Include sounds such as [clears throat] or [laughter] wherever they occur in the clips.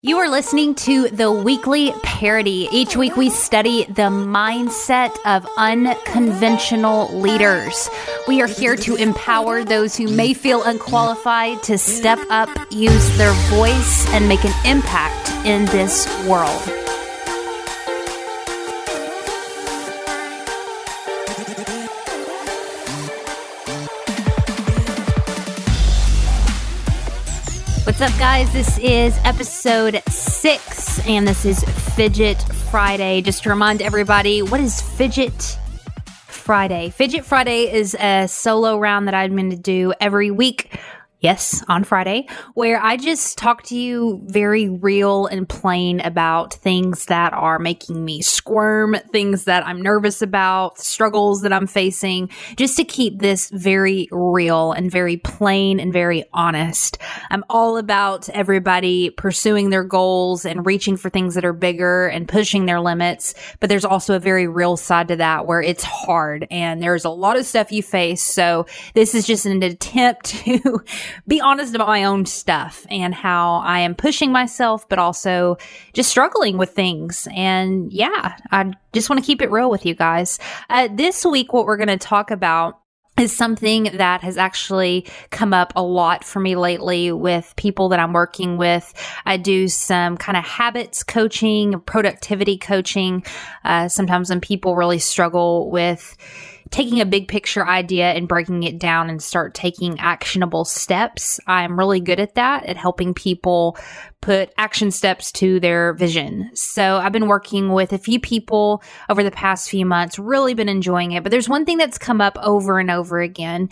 You are listening to the weekly Parady. Each week we study the mindset of unconventional leaders. We are here to empower those who may feel unqualified to step up, use their voice, and make an impact in this world. What's up, guys? This is episode six, and this is Fidget Friday. Just to remind everybody, what is Fidget Friday? Fidget Friday is a solo round that I'm going to do every week Yes, on Friday, where I just talk to you very real and plain about things that are making me squirm, things that I'm nervous about, struggles that I'm facing, just to keep this very real and very plain and very honest. I'm all about everybody pursuing their goals and reaching for things that are bigger and pushing their limits. But there's also a very real side to that where it's hard and there's a lot of stuff you face. So this is just an attempt [laughs] to be honest about my own stuff and how I am pushing myself, but also just struggling with things. And yeah, I just want to keep it real with you guys. Uh, this week, what we're going to talk about is something that has actually come up a lot for me lately with people that I'm working with. I do some kind of habits coaching, productivity coaching. Uh, sometimes when people really struggle with taking a big picture idea and breaking it down and start taking actionable steps. I'm really good at that, at helping people put action steps to their vision. So I've been working with a few people over the past few months, really been enjoying it. But there's one thing that's come up over and over again.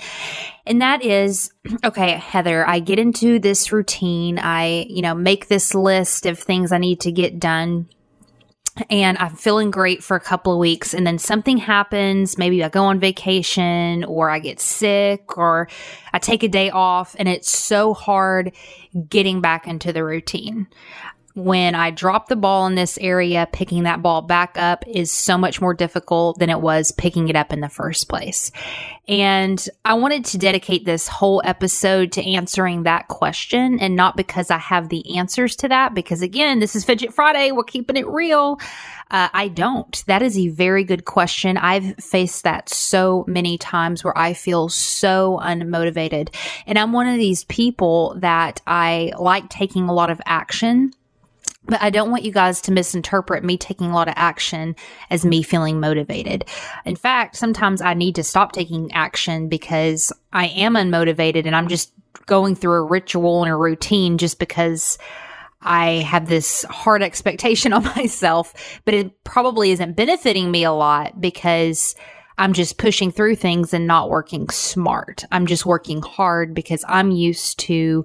And that is, [clears throat] okay, Heather, I get into this routine. I, you know, make this list of things I need to get done and I'm feeling great for a couple of weeks and then something happens. Maybe I go on vacation or I get sick or I take a day off and it's so hard getting back into the routine when I drop the ball in this area, picking that ball back up is so much more difficult than it was picking it up in the first place. And I wanted to dedicate this whole episode to answering that question and not because I have the answers to that, because again, this is Fidget Friday. We're keeping it real. Uh, I don't. That is a very good question. I've faced that so many times where I feel so unmotivated. And I'm one of these people that I like taking a lot of action but I don't want you guys to misinterpret me taking a lot of action as me feeling motivated. In fact, sometimes I need to stop taking action because I am unmotivated and I'm just going through a ritual and a routine just because I have this hard expectation [laughs] on myself, but it probably isn't benefiting me a lot because I'm just pushing through things and not working smart. I'm just working hard because I'm used to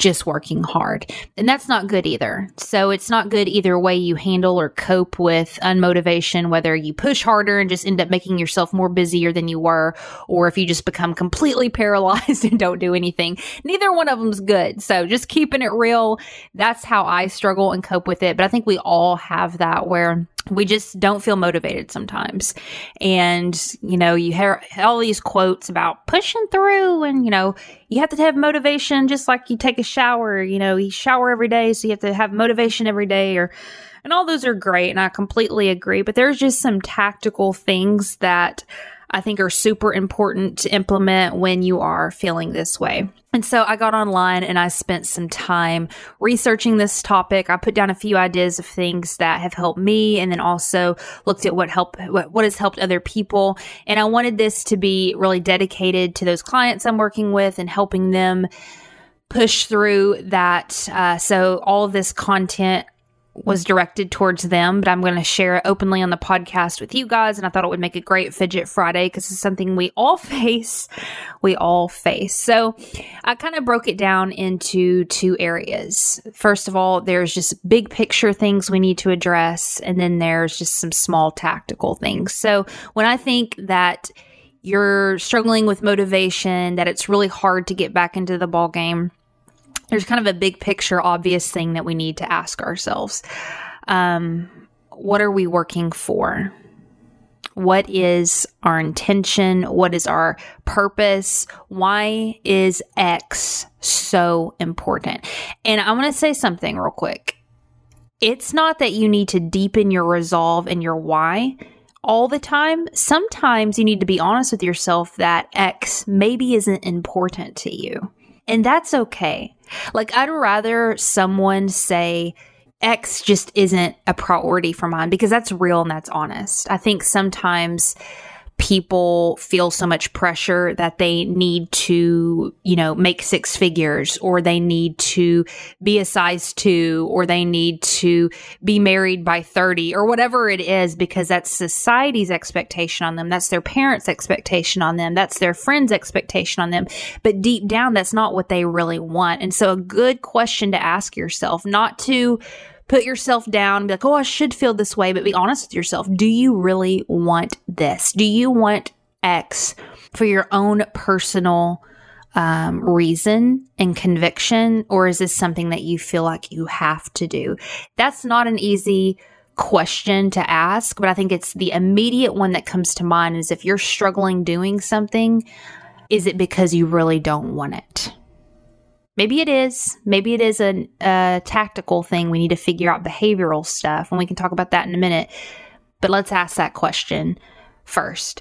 just working hard. And that's not good either. So it's not good either way you handle or cope with unmotivation, whether you push harder and just end up making yourself more busier than you were, or if you just become completely [laughs] paralyzed and don't do anything. Neither one of them's good. So just keeping it real. That's how I struggle and cope with it. But I think we all have that where we just don't feel motivated sometimes. And, you know, you hear all these quotes about pushing through and, you know, you have to have motivation just like you take a shower, you know, you shower every day. So you have to have motivation every day or, and all those are great. And I completely agree. But there's just some tactical things that I think are super important to implement when you are feeling this way. And so I got online and I spent some time researching this topic. I put down a few ideas of things that have helped me and then also looked at what help what, what has helped other people. And I wanted this to be really dedicated to those clients I'm working with and helping them push through that. Uh, so all this content was directed towards them, but I'm going to share it openly on the podcast with you guys. And I thought it would make a great Fidget Friday because it's something we all [laughs] face. We all face. So I kind of broke it down into two areas. First of all, there's just big picture things we need to address, and then there's just some small tactical things. So when I think that you're struggling with motivation, that it's really hard to get back into the ball game there's kind of a big picture, obvious thing that we need to ask ourselves. Um, what are we working for? What is our intention? What is our purpose? Why is X so important? And I want to say something real quick. it's not that you need to deepen your resolve and your why all the time. Sometimes you need to be honest with yourself that X maybe isn't important to you. And that's okay. Like, I'd rather someone say, X just isn't a priority for mine because that's real and that's honest. I think sometimes people feel so much pressure that they need to, you know, make six figures or they need to be a size two or they need to be married by 30 or whatever it is because that's society's expectation on them. That's their parents' expectation on them. That's their friends' expectation on them. But deep down, that's not what they really want. And so a good question to ask yourself, not to put yourself down, be like, oh, I should feel this way, but be honest with yourself. Do you really want this? Do you want X for your own personal um, reason and conviction, or is this something that you feel like you have to do? That's not an easy question to ask, but I think it's the immediate one that comes to mind is if you're struggling doing something, is it because you really don't want it? Maybe it is. Maybe it is a, a tactical thing. We need to figure out behavioral stuff, and we can talk about that in a minute. But let's ask that question first.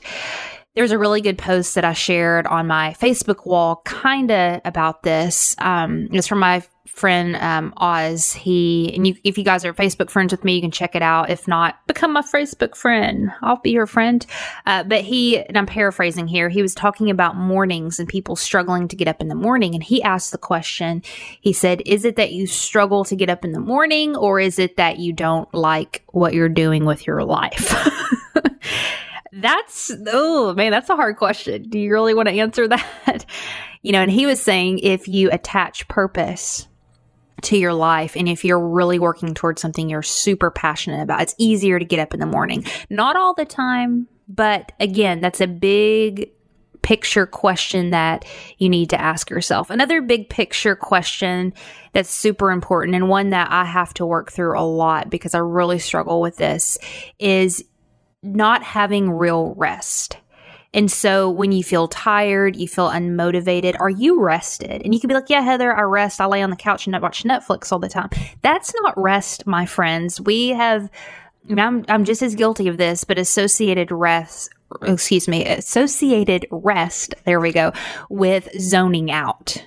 There's a really good post that I shared on my Facebook wall, kind of about this. Um, it's from my friend um, Oz. He and you, if you guys are Facebook friends with me, you can check it out. If not, become my Facebook friend. I'll be your friend. Uh, but he and I'm paraphrasing here. He was talking about mornings and people struggling to get up in the morning, and he asked the question. He said, "Is it that you struggle to get up in the morning, or is it that you don't like what you're doing with your life?" [laughs] That's oh man, that's a hard question. Do you really want to answer that? [laughs] you know, and he was saying if you attach purpose to your life and if you're really working towards something you're super passionate about, it's easier to get up in the morning. Not all the time, but again, that's a big picture question that you need to ask yourself. Another big picture question that's super important and one that I have to work through a lot because I really struggle with this is not having real rest. And so when you feel tired, you feel unmotivated, are you rested? And you can be like, yeah, Heather, I rest. I lay on the couch and I watch Netflix all the time. That's not rest, my friends. We have, I'm, I'm just as guilty of this, but associated rest, excuse me, associated rest, there we go, with zoning out.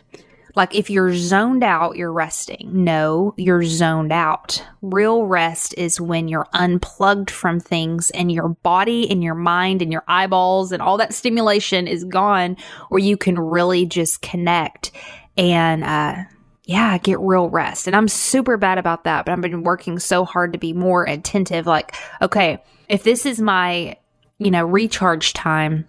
Like if you're zoned out, you're resting. No, you're zoned out. Real rest is when you're unplugged from things and your body and your mind and your eyeballs and all that stimulation is gone where you can really just connect and, uh, yeah, get real rest. And I'm super bad about that, but I've been working so hard to be more attentive. Like, okay, if this is my, you know, recharge time,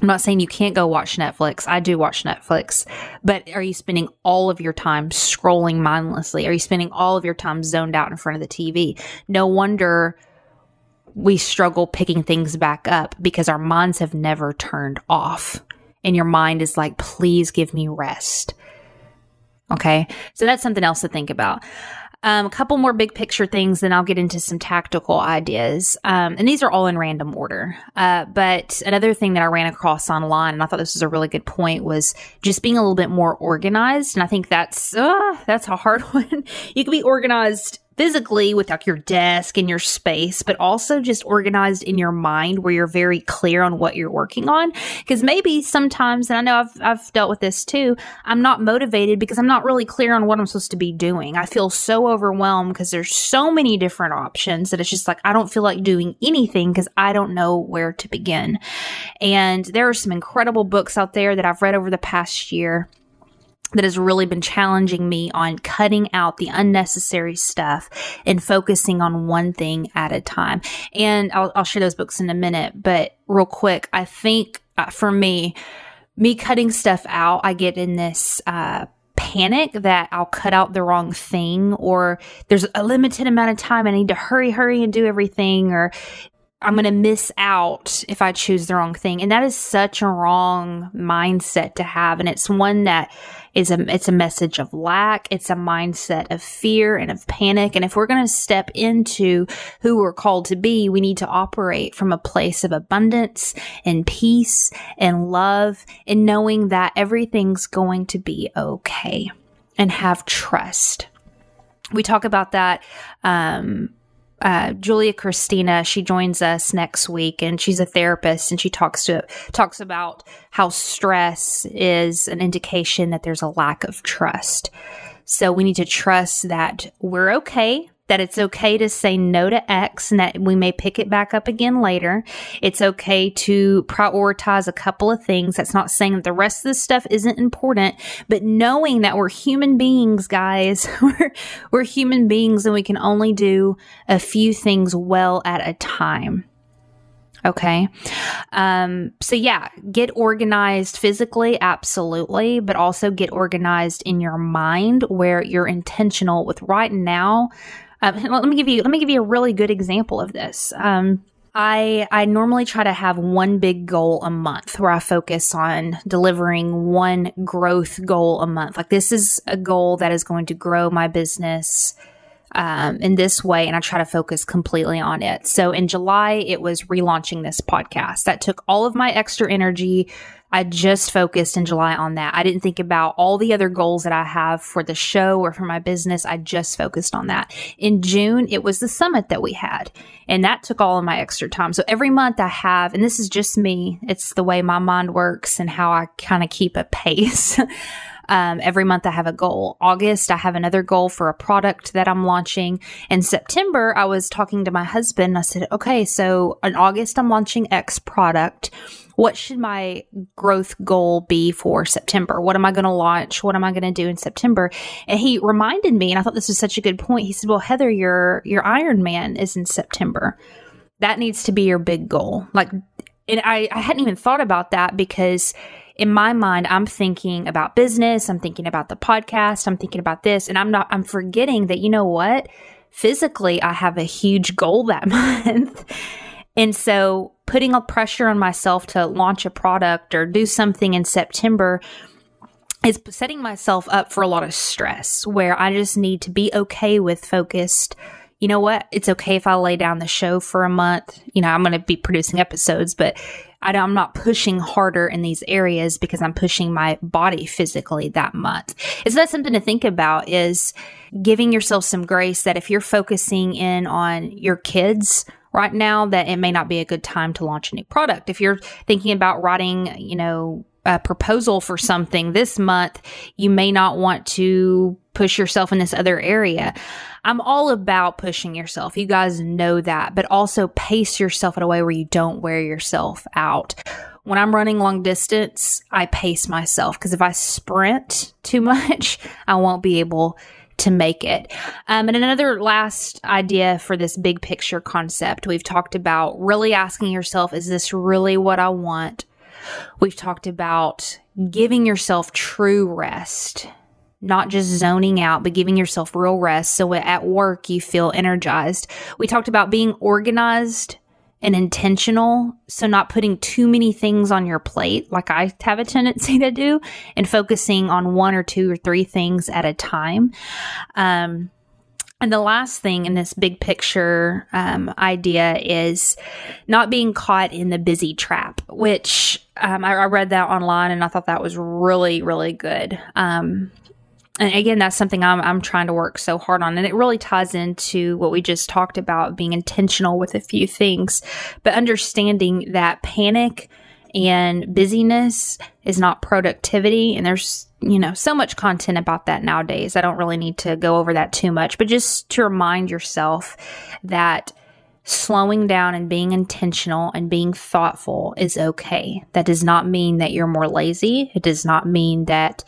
I'm not saying you can't go watch Netflix. I do watch Netflix, but are you spending all of your time scrolling mindlessly? Are you spending all of your time zoned out in front of the TV? No wonder we struggle picking things back up because our minds have never turned off. And your mind is like, please give me rest. Okay. So that's something else to think about. Um, a couple more big picture things, then I'll get into some tactical ideas. Um, and these are all in random order. Uh, but another thing that I ran across online, and I thought this was a really good point, was just being a little bit more organized. And I think that's uh, that's a hard [laughs] one. you can be organized physically with like your desk and your space, but also just organized in your mind where you're very clear on what you're working on. Cause maybe sometimes, and I know I've, I've dealt with this too, I'm not motivated because I'm not really clear on what I'm supposed to be doing. I feel so overwhelmed because there's so many different options that it's just like, I don't feel like doing anything because I don't know where to begin. And there are some incredible books out there that I've read over the past year that has really been challenging me on cutting out the unnecessary stuff and focusing on one thing at a time. And I'll, I'll share those books in a minute, but real quick, I think uh, for me, me cutting stuff out, I get in this, uh, panic that I'll cut out the wrong thing or there's a limited amount of time. I need to hurry, hurry and do everything or I'm going to miss out if I choose the wrong thing. And that is such a wrong mindset to have. And it's one that is a, it's a message of lack. It's a mindset of fear and of panic. And if we're going to step into who we're called to be, we need to operate from a place of abundance and peace and love and knowing that everything's going to be okay and have trust. we talk about that. Um, uh, Julia Christina, she joins us next week, and she's a therapist, and she talks to talks about how stress is an indication that there's a lack of trust. So we need to trust that we're okay that it's okay to say no to X and that we may pick it back up again later. It's okay to prioritize a couple of things. That's not saying that the rest of the stuff isn't important, but knowing that we're human beings, guys, [laughs] we're, we're human beings and we can only do a few things well at a time. Okay. Um, so yeah, get organized physically, absolutely, but also get organized in your mind where you're intentional with right now um, let me give you let me give you a really good example of this. Um, I I normally try to have one big goal a month where I focus on delivering one growth goal a month. Like this is a goal that is going to grow my business um, in this way, and I try to focus completely on it. So in July, it was relaunching this podcast. That took all of my extra energy I just focused in July on that. I didn't think about all the other goals that I have for the show or for my business. I just focused on that. In June, it was the summit that we had, and that took all of my extra time. So every month I have, and this is just me, it's the way my mind works and how I kind of keep a pace. [laughs] Um, every month I have a goal. August, I have another goal for a product that I'm launching. In September, I was talking to my husband. I said, okay, so in August, I'm launching X product what should my growth goal be for September? What am I going to launch? What am I going to do in September? And he reminded me, and I thought this was such a good point. He said, "Well, Heather, your your Iron Man is in September. That needs to be your big goal." Like, and I I hadn't even thought about that because in my mind, I'm thinking about business. I'm thinking about the podcast. I'm thinking about this, and I'm not. I'm forgetting that you know what physically I have a huge goal that [laughs] month. And so putting a pressure on myself to launch a product or do something in September is setting myself up for a lot of stress where I just need to be okay with focused. You know what? It's okay if I lay down the show for a month. You know, I'm going to be producing episodes, but I, am not pushing harder in these areas because I'm pushing my body physically that month. Is that something to think about? Is giving yourself some grace that if you're focusing in on your kids right now that it may not be a good time to launch a new product. If you're thinking about writing, you know, a proposal for something this month, you may not want to push yourself in this other area. I'm all about pushing yourself. You guys know that, but also pace yourself in a way where you don't wear yourself out. When I'm running long distance, I pace myself because if I sprint too [laughs] much, I won't be able to make it. Um, and another last idea for this big picture concept, we've talked about really asking yourself, is this really what I want? We've talked about giving yourself true rest, not just zoning out, but giving yourself real rest. So at work, you feel energized. We talked about being organized and intentional. So, not putting too many things on your plate, like I have a tendency to do, and focusing on one or two or three things at a time. Um, and the last thing in this big picture um, idea is not being caught in the busy trap, which um, I, I, read that online and I thought that was really, really good. Um, and again, that's something I'm, I'm trying to work so hard on. And it really ties into what we just talked about being intentional with a few things, but understanding that panic and busyness is not productivity. And there's, you know, so much content about that nowadays. I don't really need to go over that too much, but just to remind yourself that slowing down and being intentional and being thoughtful is okay. That does not mean that you're more lazy. It does not mean that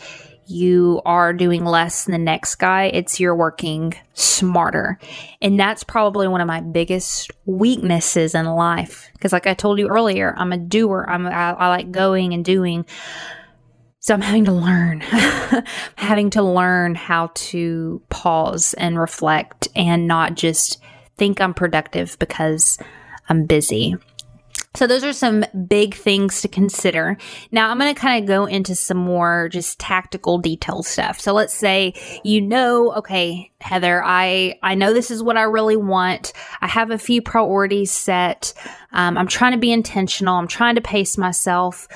you are doing less than the next guy. It's you're working smarter. And that's probably one of my biggest weaknesses in life. Because, like I told you earlier, I'm a doer, I'm, I, I like going and doing. So I'm having to learn, [laughs] having to learn how to pause and reflect and not just think I'm productive because I'm busy. So those are some big things to consider. Now I'm going to kind of go into some more just tactical detail stuff. So let's say you know, okay, Heather, I, I know this is what I really want. I have a few priorities set. Um, I'm trying to be intentional. I'm trying to pace myself.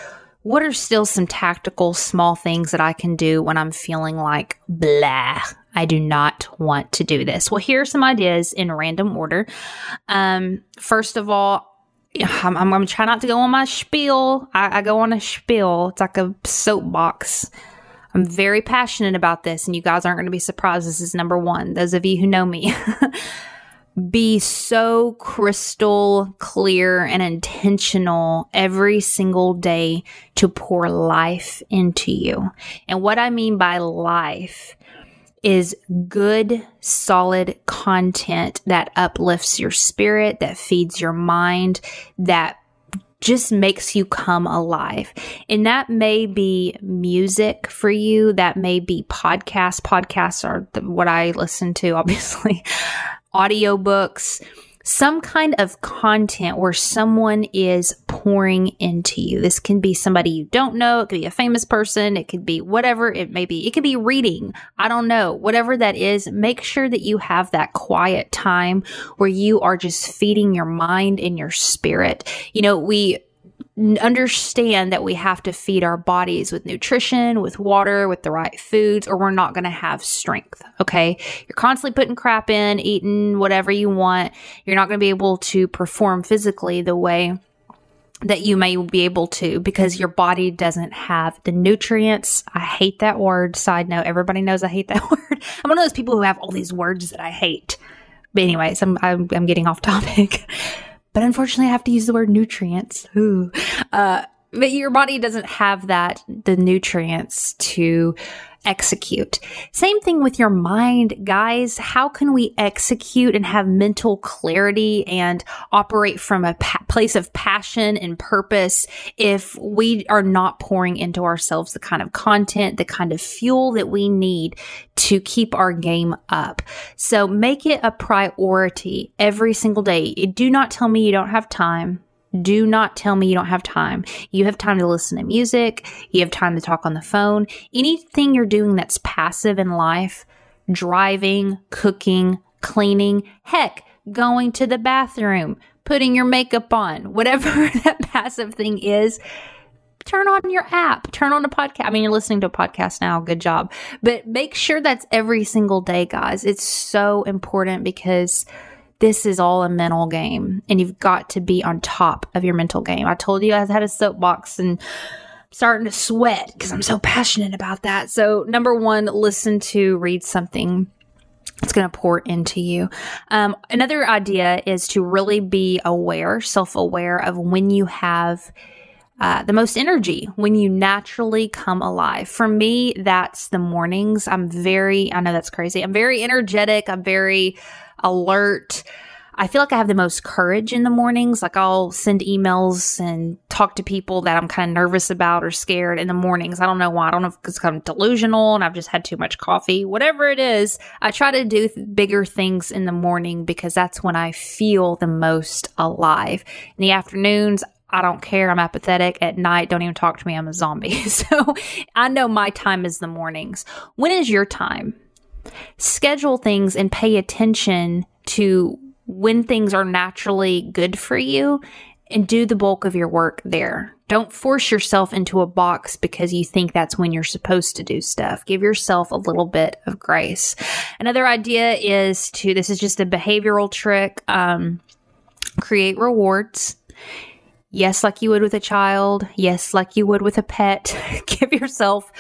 What are still some tactical small things that I can do when I'm feeling like blah? I do not want to do this. Well, here are some ideas in random order. Um, first of all, I'm, I'm going to try not to go on my spiel. I, I go on a spiel. It's like a soapbox. I'm very passionate about this, and you guys aren't going to be surprised. This is number one. Those of you who know me. [laughs] be so crystal clear and intentional every single day to pour life into you. And what I mean by life is good, solid content that uplifts your spirit, that feeds your mind, that just makes you come alive. And that may be music for you. That may be podcasts. Podcasts are the, what I listen to, [laughs] obviously. Audiobooks some kind of content where someone is pouring into you. This can be somebody you don't know. It could be a famous person. It could be whatever it may be. It could be reading. I don't know. Whatever that is, make sure that you have that quiet time where you are just feeding your mind and your spirit. You know, we, understand that we have to feed our bodies with nutrition, with water, with the right foods, or we're not going to have strength. Okay. You're constantly putting crap in, eating whatever you want. You're not going to be able to perform physically the way that you may be able to because your body doesn't have the nutrients. I hate that word. Side note, everybody knows I hate that [laughs] word. I'm one of those people who have all these words that I hate. But anyways, I'm, I'm, I'm getting off topic. [laughs] but unfortunately, I have to use the word nutrients. Ooh. Uh, but your body doesn't have that, the nutrients to execute. Same thing with your mind, guys. How can we execute and have mental clarity and operate from a pa- place of passion and purpose if we are not pouring into ourselves the kind of content, the kind of fuel that we need to keep our game up? So make it a priority every single day. Do not tell me you don't have time. Do not tell me you don't have time. You have time to listen to music. You have time to talk on the phone. Anything you're doing that's passive in life, driving, cooking, cleaning, heck, going to the bathroom, putting your makeup on, [laughs] whatever that passive thing is, turn on your app, turn on a podcast. I mean, you're listening to a podcast now. Good job. But make sure that's every single day, guys. It's so important because this is all a mental game and you've got to be on top of your mental game. I told you I had a soapbox and starting to sweat because I'm so passionate about that. So, number one, listen to, read something it's going to pour into you. Um, another idea is to really be aware, self aware of when you have uh, the most energy, when you naturally come alive. For me, that's the mornings. I'm very, I know that's crazy. I'm very energetic. I'm very alert. I feel like I have the most courage in the mornings. Like I'll send emails and talk to people that I'm kind of nervous about or scared in the mornings. I don't know why. I don't know if it's I'm delusional and I've just had too much coffee. Whatever it is, I try to do bigger things in the morning because that's when I feel the most alive. In the afternoons, I don't care. I'm apathetic at night. Don't even talk to me. I'm a zombie. [laughs] So I know my time is the mornings. When is your time? Schedule things and pay attention to when things are naturally good for you and do the bulk of your work there. Don't force yourself into a box because you think that's when you're supposed to do stuff. Give yourself a little bit of grace. Another idea is to, this is just a behavioral trick, um, create rewards. Yes, like you would with a child. Yes, like you would with a pet. [laughs] Give yourself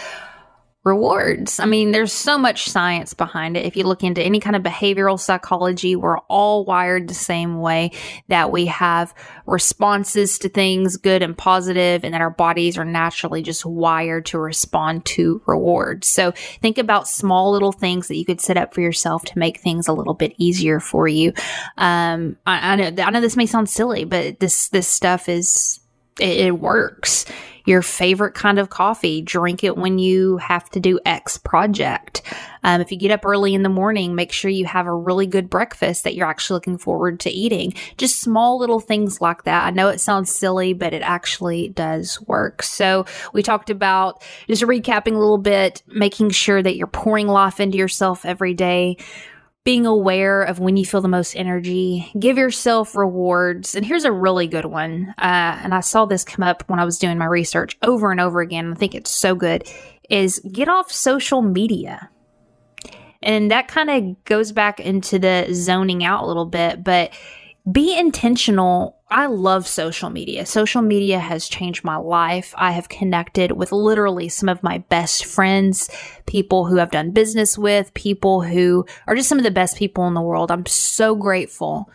rewards. I mean, there's so much science behind it. If you look into any kind of behavioral psychology, we're all wired the same way that we have responses to things, good and positive, and that our bodies are naturally just wired to respond to rewards. So think about small little things that you could set up for yourself to make things a little bit easier for you. Um, I, I know, I know this may sound silly, but this, this stuff is, it, it works your favorite kind of coffee. Drink it when you have to do X project. Um, if you get up early in the morning, make sure you have a really good breakfast that you're actually looking forward to eating. Just small little things like that. I know it sounds silly, but it actually does work. So we talked about just recapping a little bit, making sure that you're pouring life into yourself every day being aware of when you feel the most energy, give yourself rewards. And here's a really good one. Uh, and I saw this come up when I was doing my research over and over again. I think it's so good is get off social media. And that kind of goes back into the zoning out a little bit, but be intentional. I love social media. Social media has changed my life. I have connected with literally some of my best friends, people who I've done business with, people who are just some of the best people in the world. I'm so grateful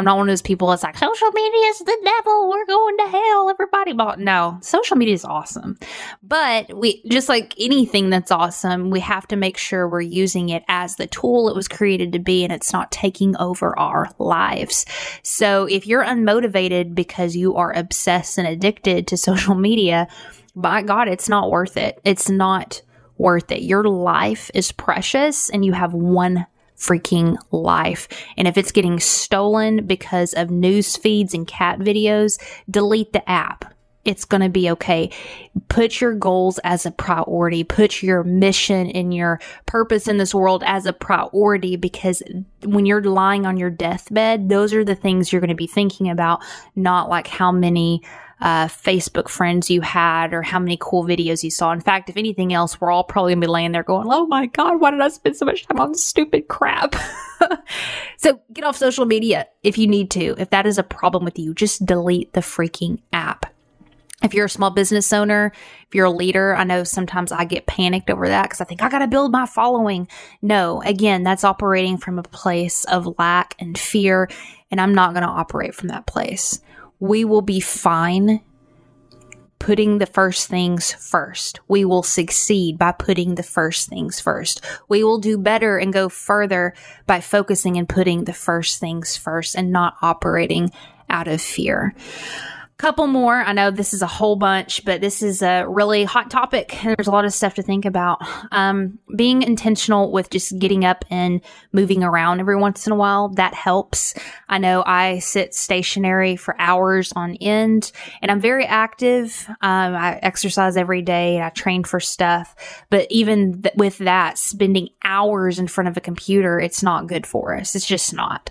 I'm not one of those people that's like, social media is the devil. We're going to hell. Everybody bought. No, social media is awesome. But we, just like anything that's awesome, we have to make sure we're using it as the tool it was created to be and it's not taking over our lives. So if you're unmotivated because you are obsessed and addicted to social media, by God, it's not worth it. It's not worth it. Your life is precious and you have one freaking life. And if it's getting stolen because of news feeds and cat videos, delete the app. It's going to be okay. Put your goals as a priority. Put your mission and your purpose in this world as a priority because when you're lying on your deathbed, those are the things you're going to be thinking about, not like how many uh, Facebook friends you had or how many cool videos you saw. In fact, if anything else, we're all probably gonna be laying there going, Oh my God, why did I spend so much time on stupid crap? [laughs] so get off social media if you need to. If that is a problem with you, just delete the freaking app. If you're a small business owner, if you're a leader, I know sometimes I get panicked over that because I think I got to build my following. No, again, that's operating from a place of lack and fear, and I'm not going to operate from that place we will be fine putting the first things first. We will succeed by putting the first things first. We will do better and go further by focusing and putting the first things first and not operating out of fear couple more. I know this is a whole bunch, but this is a really hot topic. And there's a lot of stuff to think about. Um, being intentional with just getting up and moving around every once in a while, that helps. I know I sit stationary for hours on end and I'm very active. Um, I exercise every day and I train for stuff, but even th- with that, spending hours in front of a computer, it's not good for us. It's just not.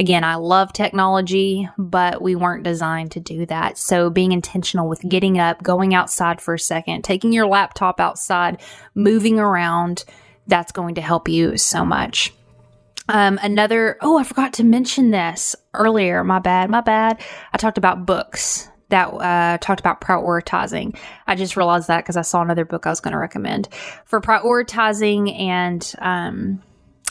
Again, I love technology, but we weren't designed to do that. So being intentional with getting up, going outside for a second, taking your laptop outside, moving around, that's going to help you so much. Um, another, oh, I forgot to mention this earlier. My bad, my bad. I talked about books that uh, talked about prioritizing. I just realized that because I saw another book I was going to recommend for prioritizing and um,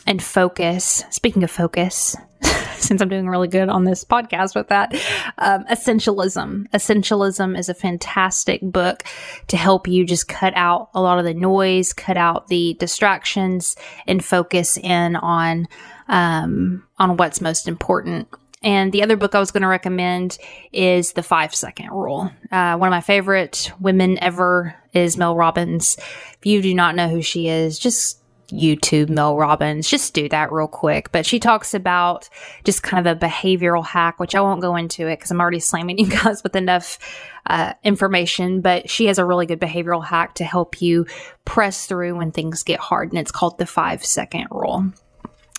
and focus. Speaking of focus, [laughs] [laughs] since I'm doing really good on this podcast with that. Um, Essentialism. Essentialism is a fantastic book to help you just cut out a lot of the noise, cut out the distractions, and focus in on um, on what's most important. And the other book I was going to recommend is The Five Second Rule. Uh, one of my favorite women ever is Mel Robbins. If you do not know who she is, just YouTube Mel Robbins. Just do that real quick. But she talks about just kind of a behavioral hack, which I won't go into it because I'm already slamming you [laughs] guys with enough uh, information. But she has a really good behavioral hack to help you press through when things get hard. And it's called the five second rule.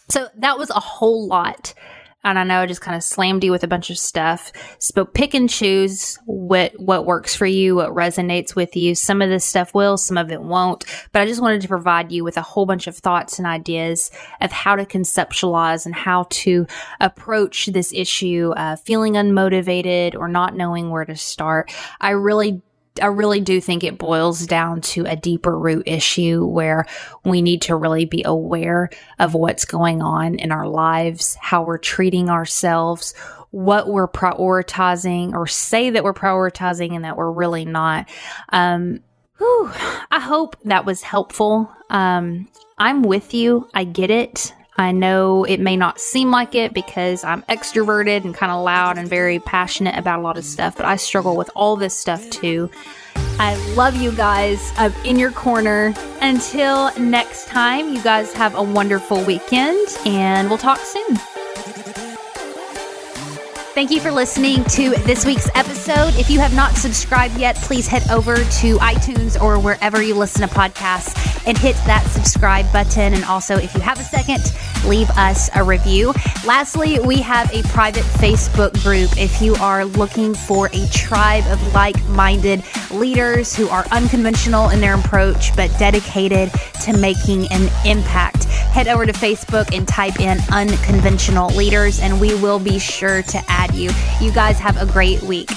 So that was a whole lot and I know I just kind of slammed you with a bunch of stuff. So pick and choose what what works for you, what resonates with you. Some of this stuff will, some of it won't. But I just wanted to provide you with a whole bunch of thoughts and ideas of how to conceptualize and how to approach this issue, uh, feeling unmotivated or not knowing where to start. I really I really do think it boils down to a deeper root issue where we need to really be aware of what's going on in our lives, how we're treating ourselves, what we're prioritizing or say that we're prioritizing and that we're really not. Um, whew, I hope that was helpful. Um, I'm with you. I get it. I know it may not seem like it because I'm extroverted and kind of loud and very passionate about a lot of stuff, but I struggle with all this stuff too. I love you guys. I'm in your corner. Until next time, you guys have a wonderful weekend and we'll talk soon. Thank you for listening to this week's episode. If you have not subscribed yet, please head over to iTunes or wherever you listen to podcasts and hit that subscribe button. And also, if you have a second, leave us a review. Lastly, we have a private Facebook group if you are looking for a tribe of like minded leaders who are unconventional in their approach but dedicated to making an impact. Head over to Facebook and type in Unconventional Leaders, and we will be sure to add you. You guys have a great week.